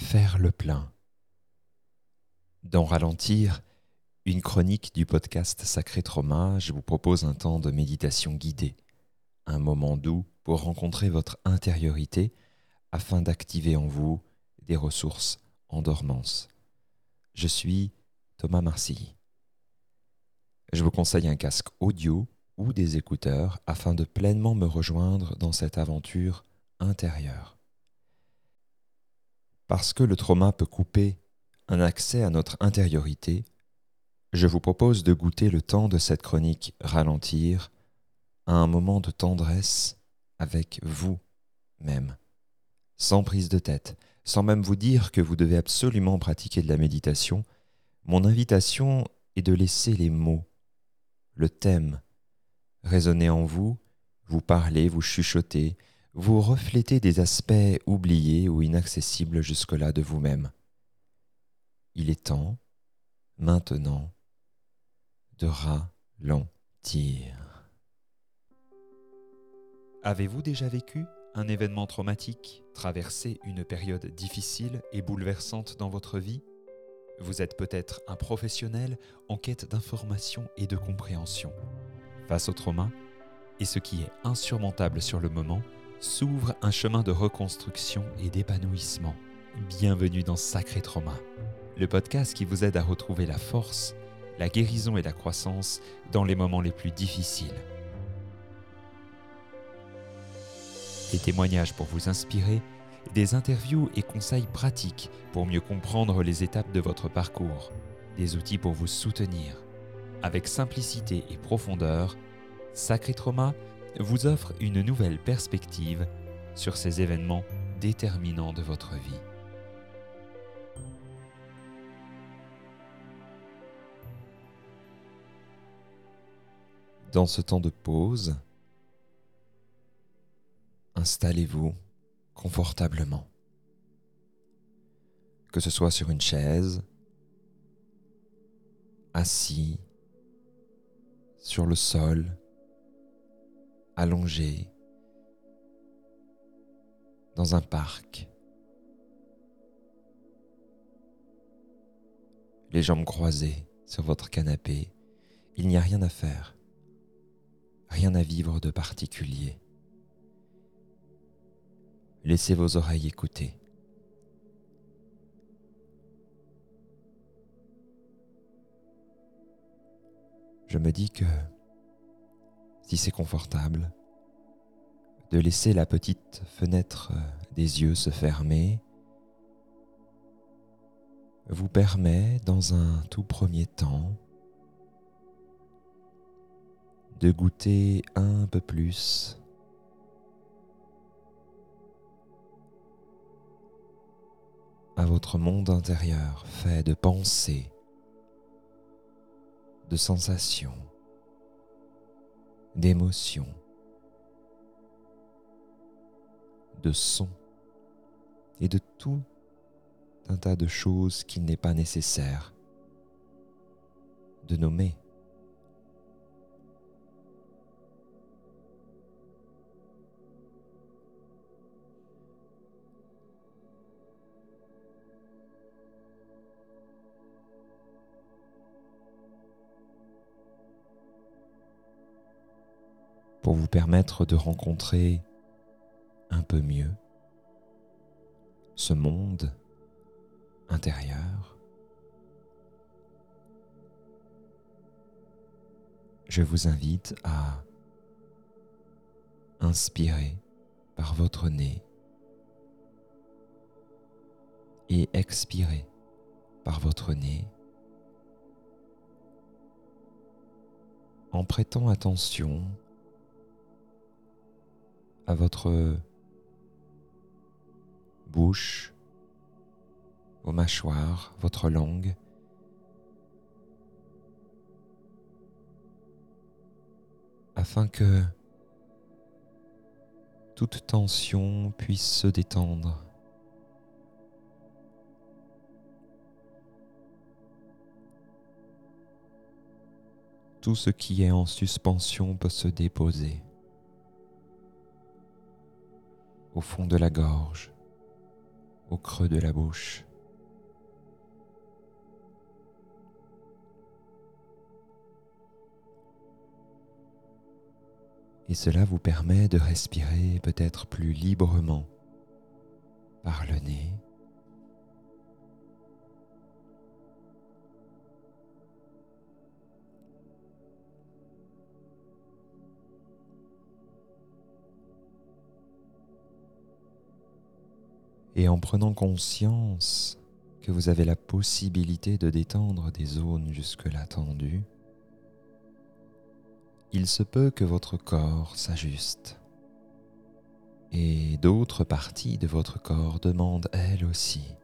Faire le plein. Dans Ralentir, une chronique du podcast Sacré Trauma, je vous propose un temps de méditation guidée, un moment doux pour rencontrer votre intériorité afin d'activer en vous des ressources en dormance. Je suis Thomas Marcilly. Je vous conseille un casque audio ou des écouteurs afin de pleinement me rejoindre dans cette aventure intérieure. Parce que le trauma peut couper un accès à notre intériorité, je vous propose de goûter le temps de cette chronique ralentir à un moment de tendresse avec vous-même, sans prise de tête, sans même vous dire que vous devez absolument pratiquer de la méditation, mon invitation est de laisser les mots, le thème, résonner en vous, vous parler, vous chuchoter, vous reflétez des aspects oubliés ou inaccessibles jusque-là de vous-même. Il est temps, maintenant, de ralentir. Avez-vous déjà vécu un événement traumatique, traversé une période difficile et bouleversante dans votre vie? Vous êtes peut-être un professionnel en quête d'information et de compréhension. Face au trauma, et ce qui est insurmontable sur le moment, s'ouvre un chemin de reconstruction et d'épanouissement. Bienvenue dans Sacré Trauma, le podcast qui vous aide à retrouver la force, la guérison et la croissance dans les moments les plus difficiles. Des témoignages pour vous inspirer, des interviews et conseils pratiques pour mieux comprendre les étapes de votre parcours, des outils pour vous soutenir. Avec simplicité et profondeur, Sacré Trauma vous offre une nouvelle perspective sur ces événements déterminants de votre vie. Dans ce temps de pause, installez-vous confortablement. Que ce soit sur une chaise, assis, sur le sol, allongé dans un parc. Les jambes croisées sur votre canapé, il n'y a rien à faire, rien à vivre de particulier. Laissez vos oreilles écouter. Je me dis que si c'est confortable, de laisser la petite fenêtre des yeux se fermer vous permet dans un tout premier temps de goûter un peu plus à votre monde intérieur fait de pensées, de sensations, d'émotions, de sons et de tout un tas de choses qu'il n'est pas nécessaire de nommer. Permettre de rencontrer un peu mieux ce monde intérieur. Je vous invite à inspirer par votre nez et expirer par votre nez en prêtant attention à votre bouche, vos mâchoires, votre langue. afin que toute tension puisse se détendre. Tout ce qui est en suspension peut se déposer. Au fond de la gorge, au creux de la bouche. Et cela vous permet de respirer peut-être plus librement par le nez. Et en prenant conscience que vous avez la possibilité de détendre des zones jusque-là tendues, il se peut que votre corps s'ajuste et d'autres parties de votre corps demandent elles aussi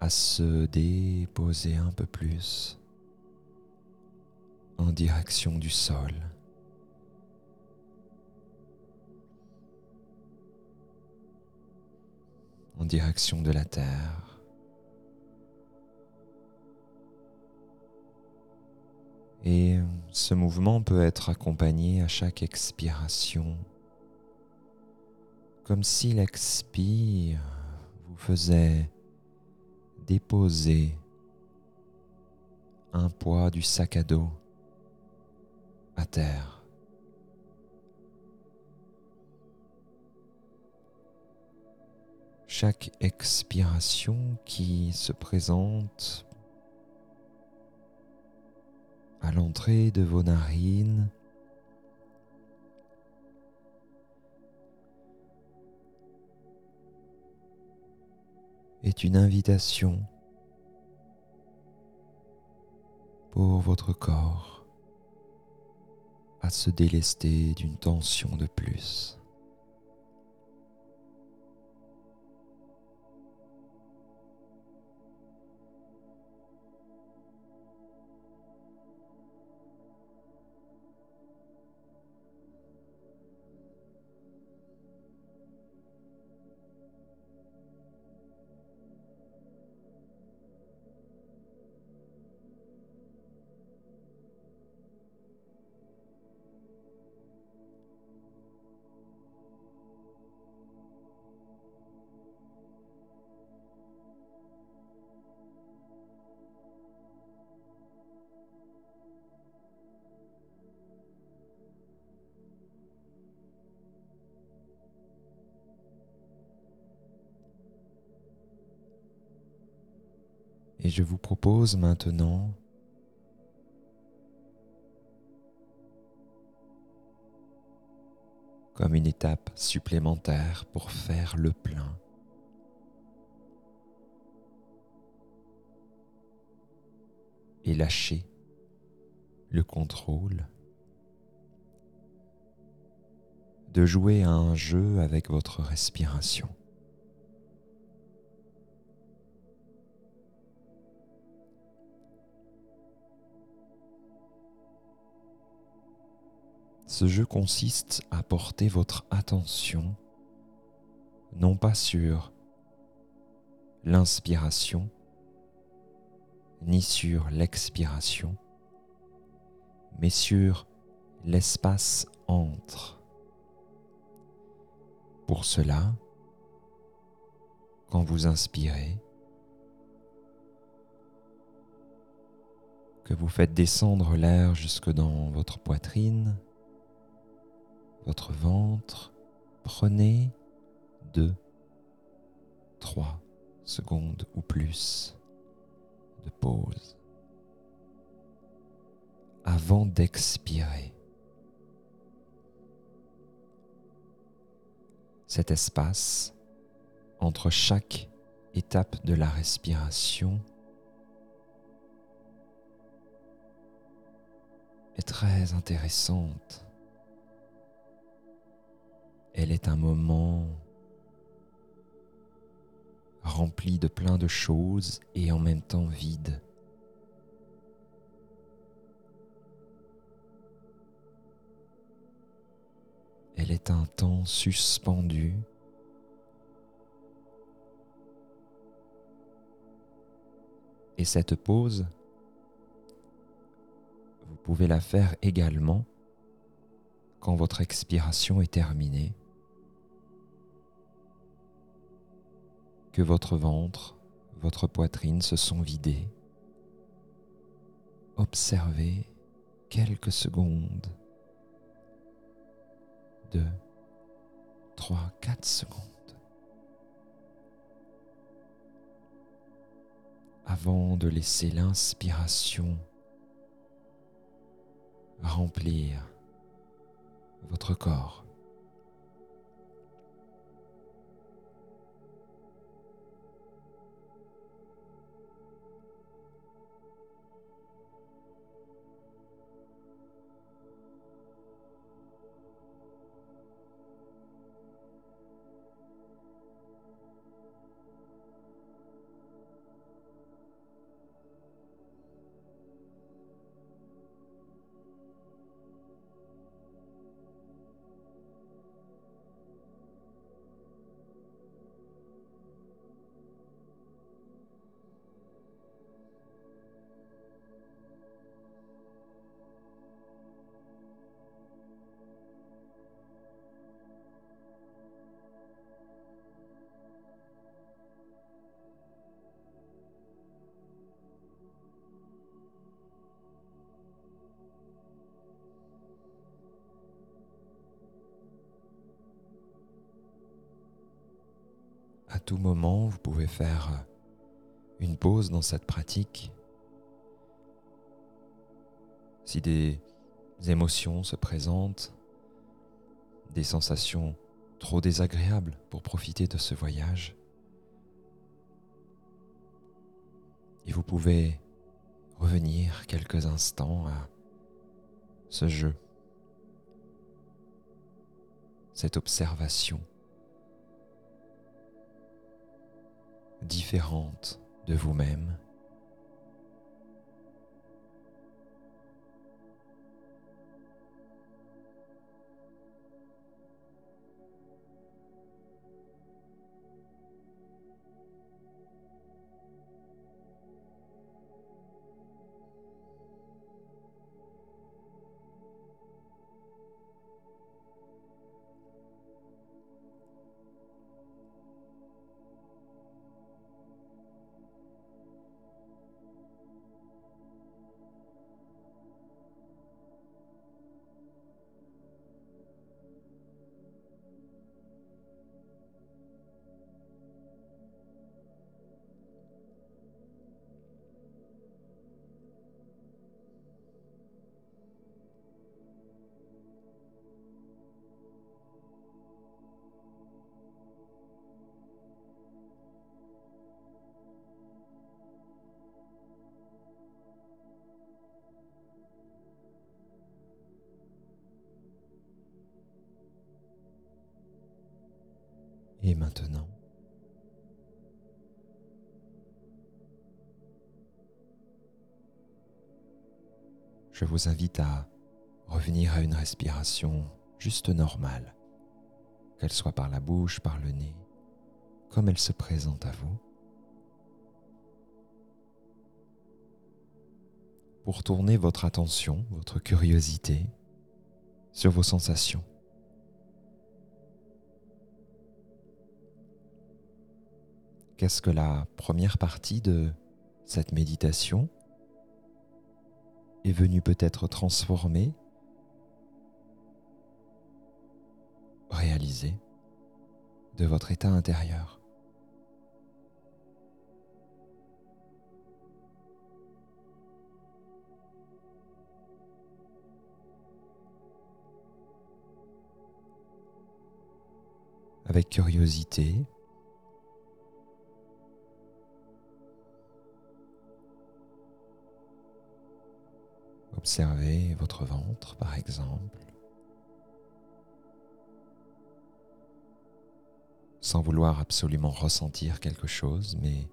à se déposer un peu plus en direction du sol. Direction de la terre. Et ce mouvement peut être accompagné à chaque expiration, comme si l'expire vous faisait déposer un poids du sac à dos à terre. Chaque expiration qui se présente à l'entrée de vos narines est une invitation pour votre corps à se délester d'une tension de plus. Et je vous propose maintenant comme une étape supplémentaire pour faire le plein. Et lâcher le contrôle de jouer à un jeu avec votre respiration. Ce jeu consiste à porter votre attention non pas sur l'inspiration, ni sur l'expiration, mais sur l'espace entre. Pour cela, quand vous inspirez, que vous faites descendre l'air jusque dans votre poitrine, votre ventre, prenez deux, trois secondes ou plus de pause avant d'expirer. Cet espace entre chaque étape de la respiration est très intéressante elle est un moment rempli de plein de choses et en même temps vide. Elle est un temps suspendu. Et cette pause, vous pouvez la faire également quand votre expiration est terminée que votre ventre, votre poitrine se sont vidés. Observez quelques secondes. Deux, trois, quatre secondes. Avant de laisser l'inspiration remplir votre corps. Tout moment, vous pouvez faire une pause dans cette pratique. Si des émotions se présentent, des sensations trop désagréables pour profiter de ce voyage, et vous pouvez revenir quelques instants à ce jeu, cette observation différente de vous-même. Et maintenant, je vous invite à revenir à une respiration juste normale, qu'elle soit par la bouche, par le nez, comme elle se présente à vous. Pour tourner votre attention, votre curiosité sur vos sensations. Qu'est-ce que la première partie de cette méditation est venue peut-être transformer, réaliser de votre état intérieur. Avec curiosité, Observez votre ventre, par exemple, sans vouloir absolument ressentir quelque chose, mais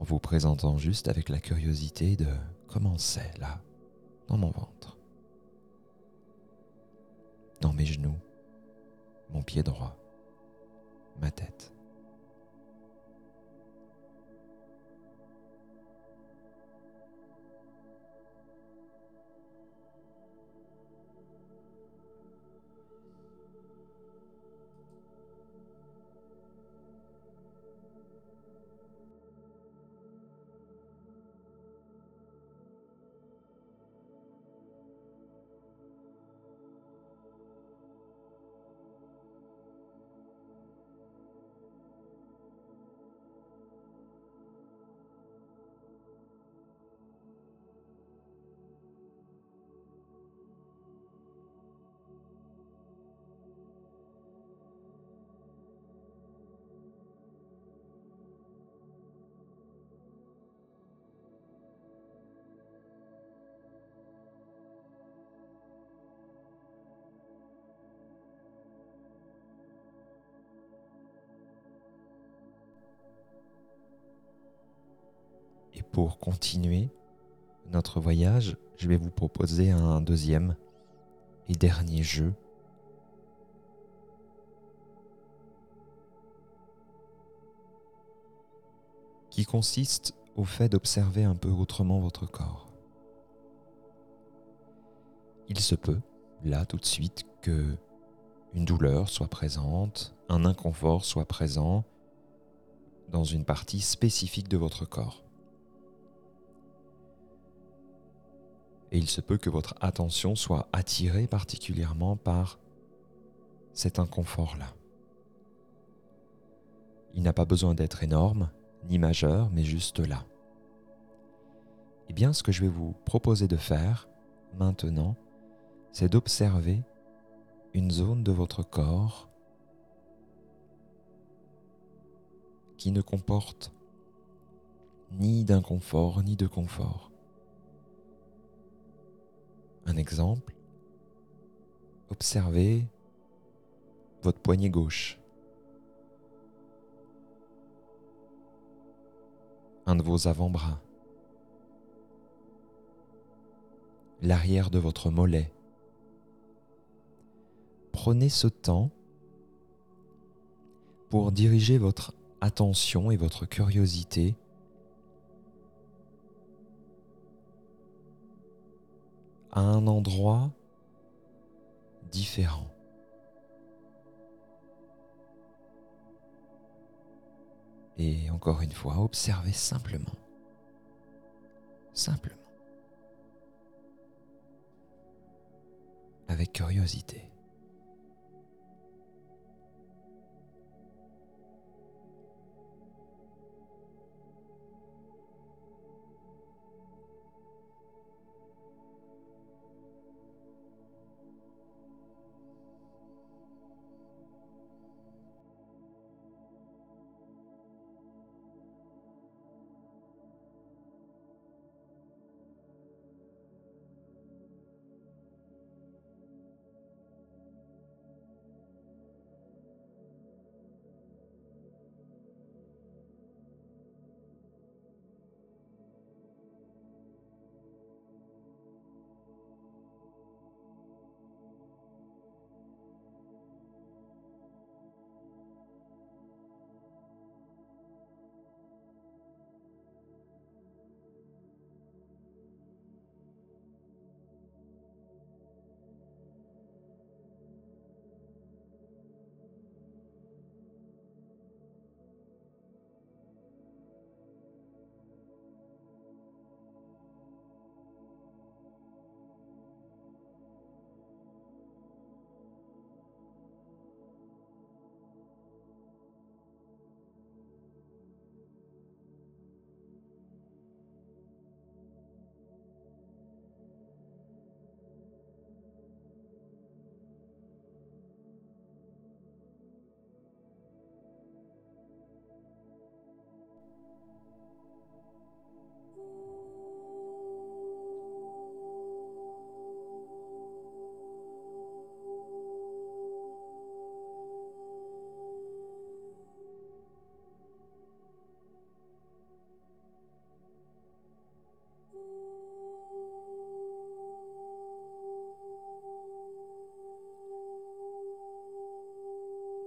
en vous présentant juste avec la curiosité de comment c'est là, dans mon ventre, dans mes genoux, mon pied droit, ma tête. Pour continuer notre voyage, je vais vous proposer un deuxième et dernier jeu. qui consiste au fait d'observer un peu autrement votre corps. Il se peut, là tout de suite, que une douleur soit présente, un inconfort soit présent dans une partie spécifique de votre corps. Et il se peut que votre attention soit attirée particulièrement par cet inconfort-là. Il n'a pas besoin d'être énorme, ni majeur, mais juste là. Eh bien, ce que je vais vous proposer de faire maintenant, c'est d'observer une zone de votre corps qui ne comporte ni d'inconfort ni de confort. Un exemple, observez votre poignet gauche. Un de vos avant-bras. L'arrière de votre mollet. Prenez ce temps pour diriger votre attention et votre curiosité à un endroit différent. Et encore une fois, observez simplement. Simplement. Avec curiosité.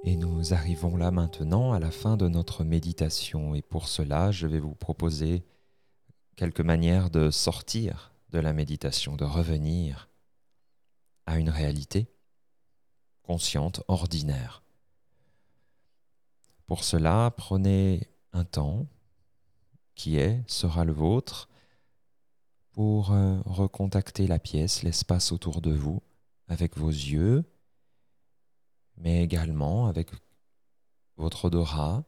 Et nous arrivons là maintenant à la fin de notre méditation et pour cela je vais vous proposer quelques manières de sortir de la méditation, de revenir à une réalité consciente, ordinaire. Pour cela, prenez un temps qui est, sera le vôtre, pour euh, recontacter la pièce, l'espace autour de vous, avec vos yeux, mais également avec votre odorat,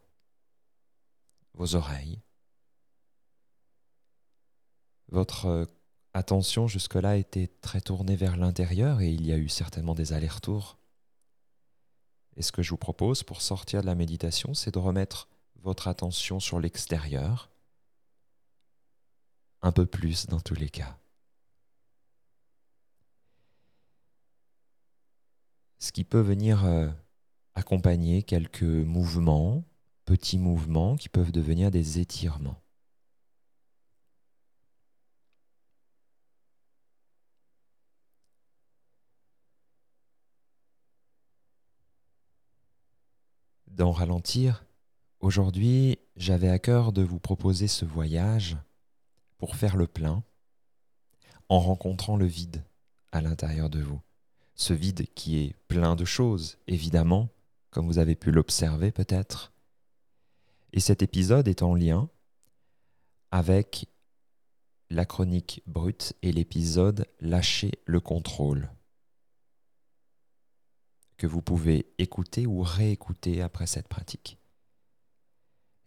vos oreilles. Votre attention jusque-là était très tournée vers l'intérieur et il y a eu certainement des allers-retours. Et ce que je vous propose pour sortir de la méditation, c'est de remettre votre attention sur l'extérieur, un peu plus dans tous les cas. ce qui peut venir euh, accompagner quelques mouvements, petits mouvements qui peuvent devenir des étirements. D'en ralentir, aujourd'hui j'avais à cœur de vous proposer ce voyage pour faire le plein en rencontrant le vide à l'intérieur de vous. Ce vide qui est plein de choses, évidemment, comme vous avez pu l'observer peut-être. Et cet épisode est en lien avec la chronique brute et l'épisode Lâcher le contrôle que vous pouvez écouter ou réécouter après cette pratique.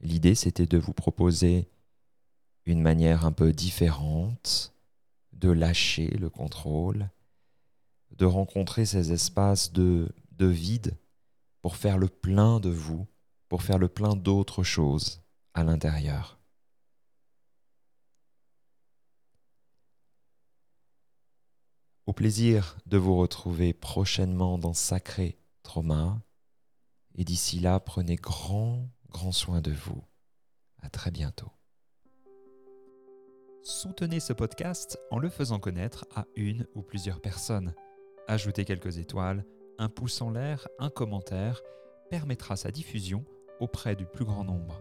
L'idée, c'était de vous proposer une manière un peu différente de lâcher le contrôle, de rencontrer ces espaces de, de vide pour faire le plein de vous, pour faire le plein d'autres choses à l'intérieur. Au plaisir de vous retrouver prochainement dans Sacré Trauma. Et d'ici là, prenez grand, grand soin de vous. À très bientôt. Soutenez ce podcast en le faisant connaître à une ou plusieurs personnes. Ajoutez quelques étoiles, un pouce en l'air, un commentaire permettra sa diffusion auprès du plus grand nombre.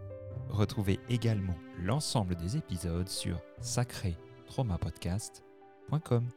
Retrouvez également l'ensemble des épisodes sur sacré-traumapodcast.com.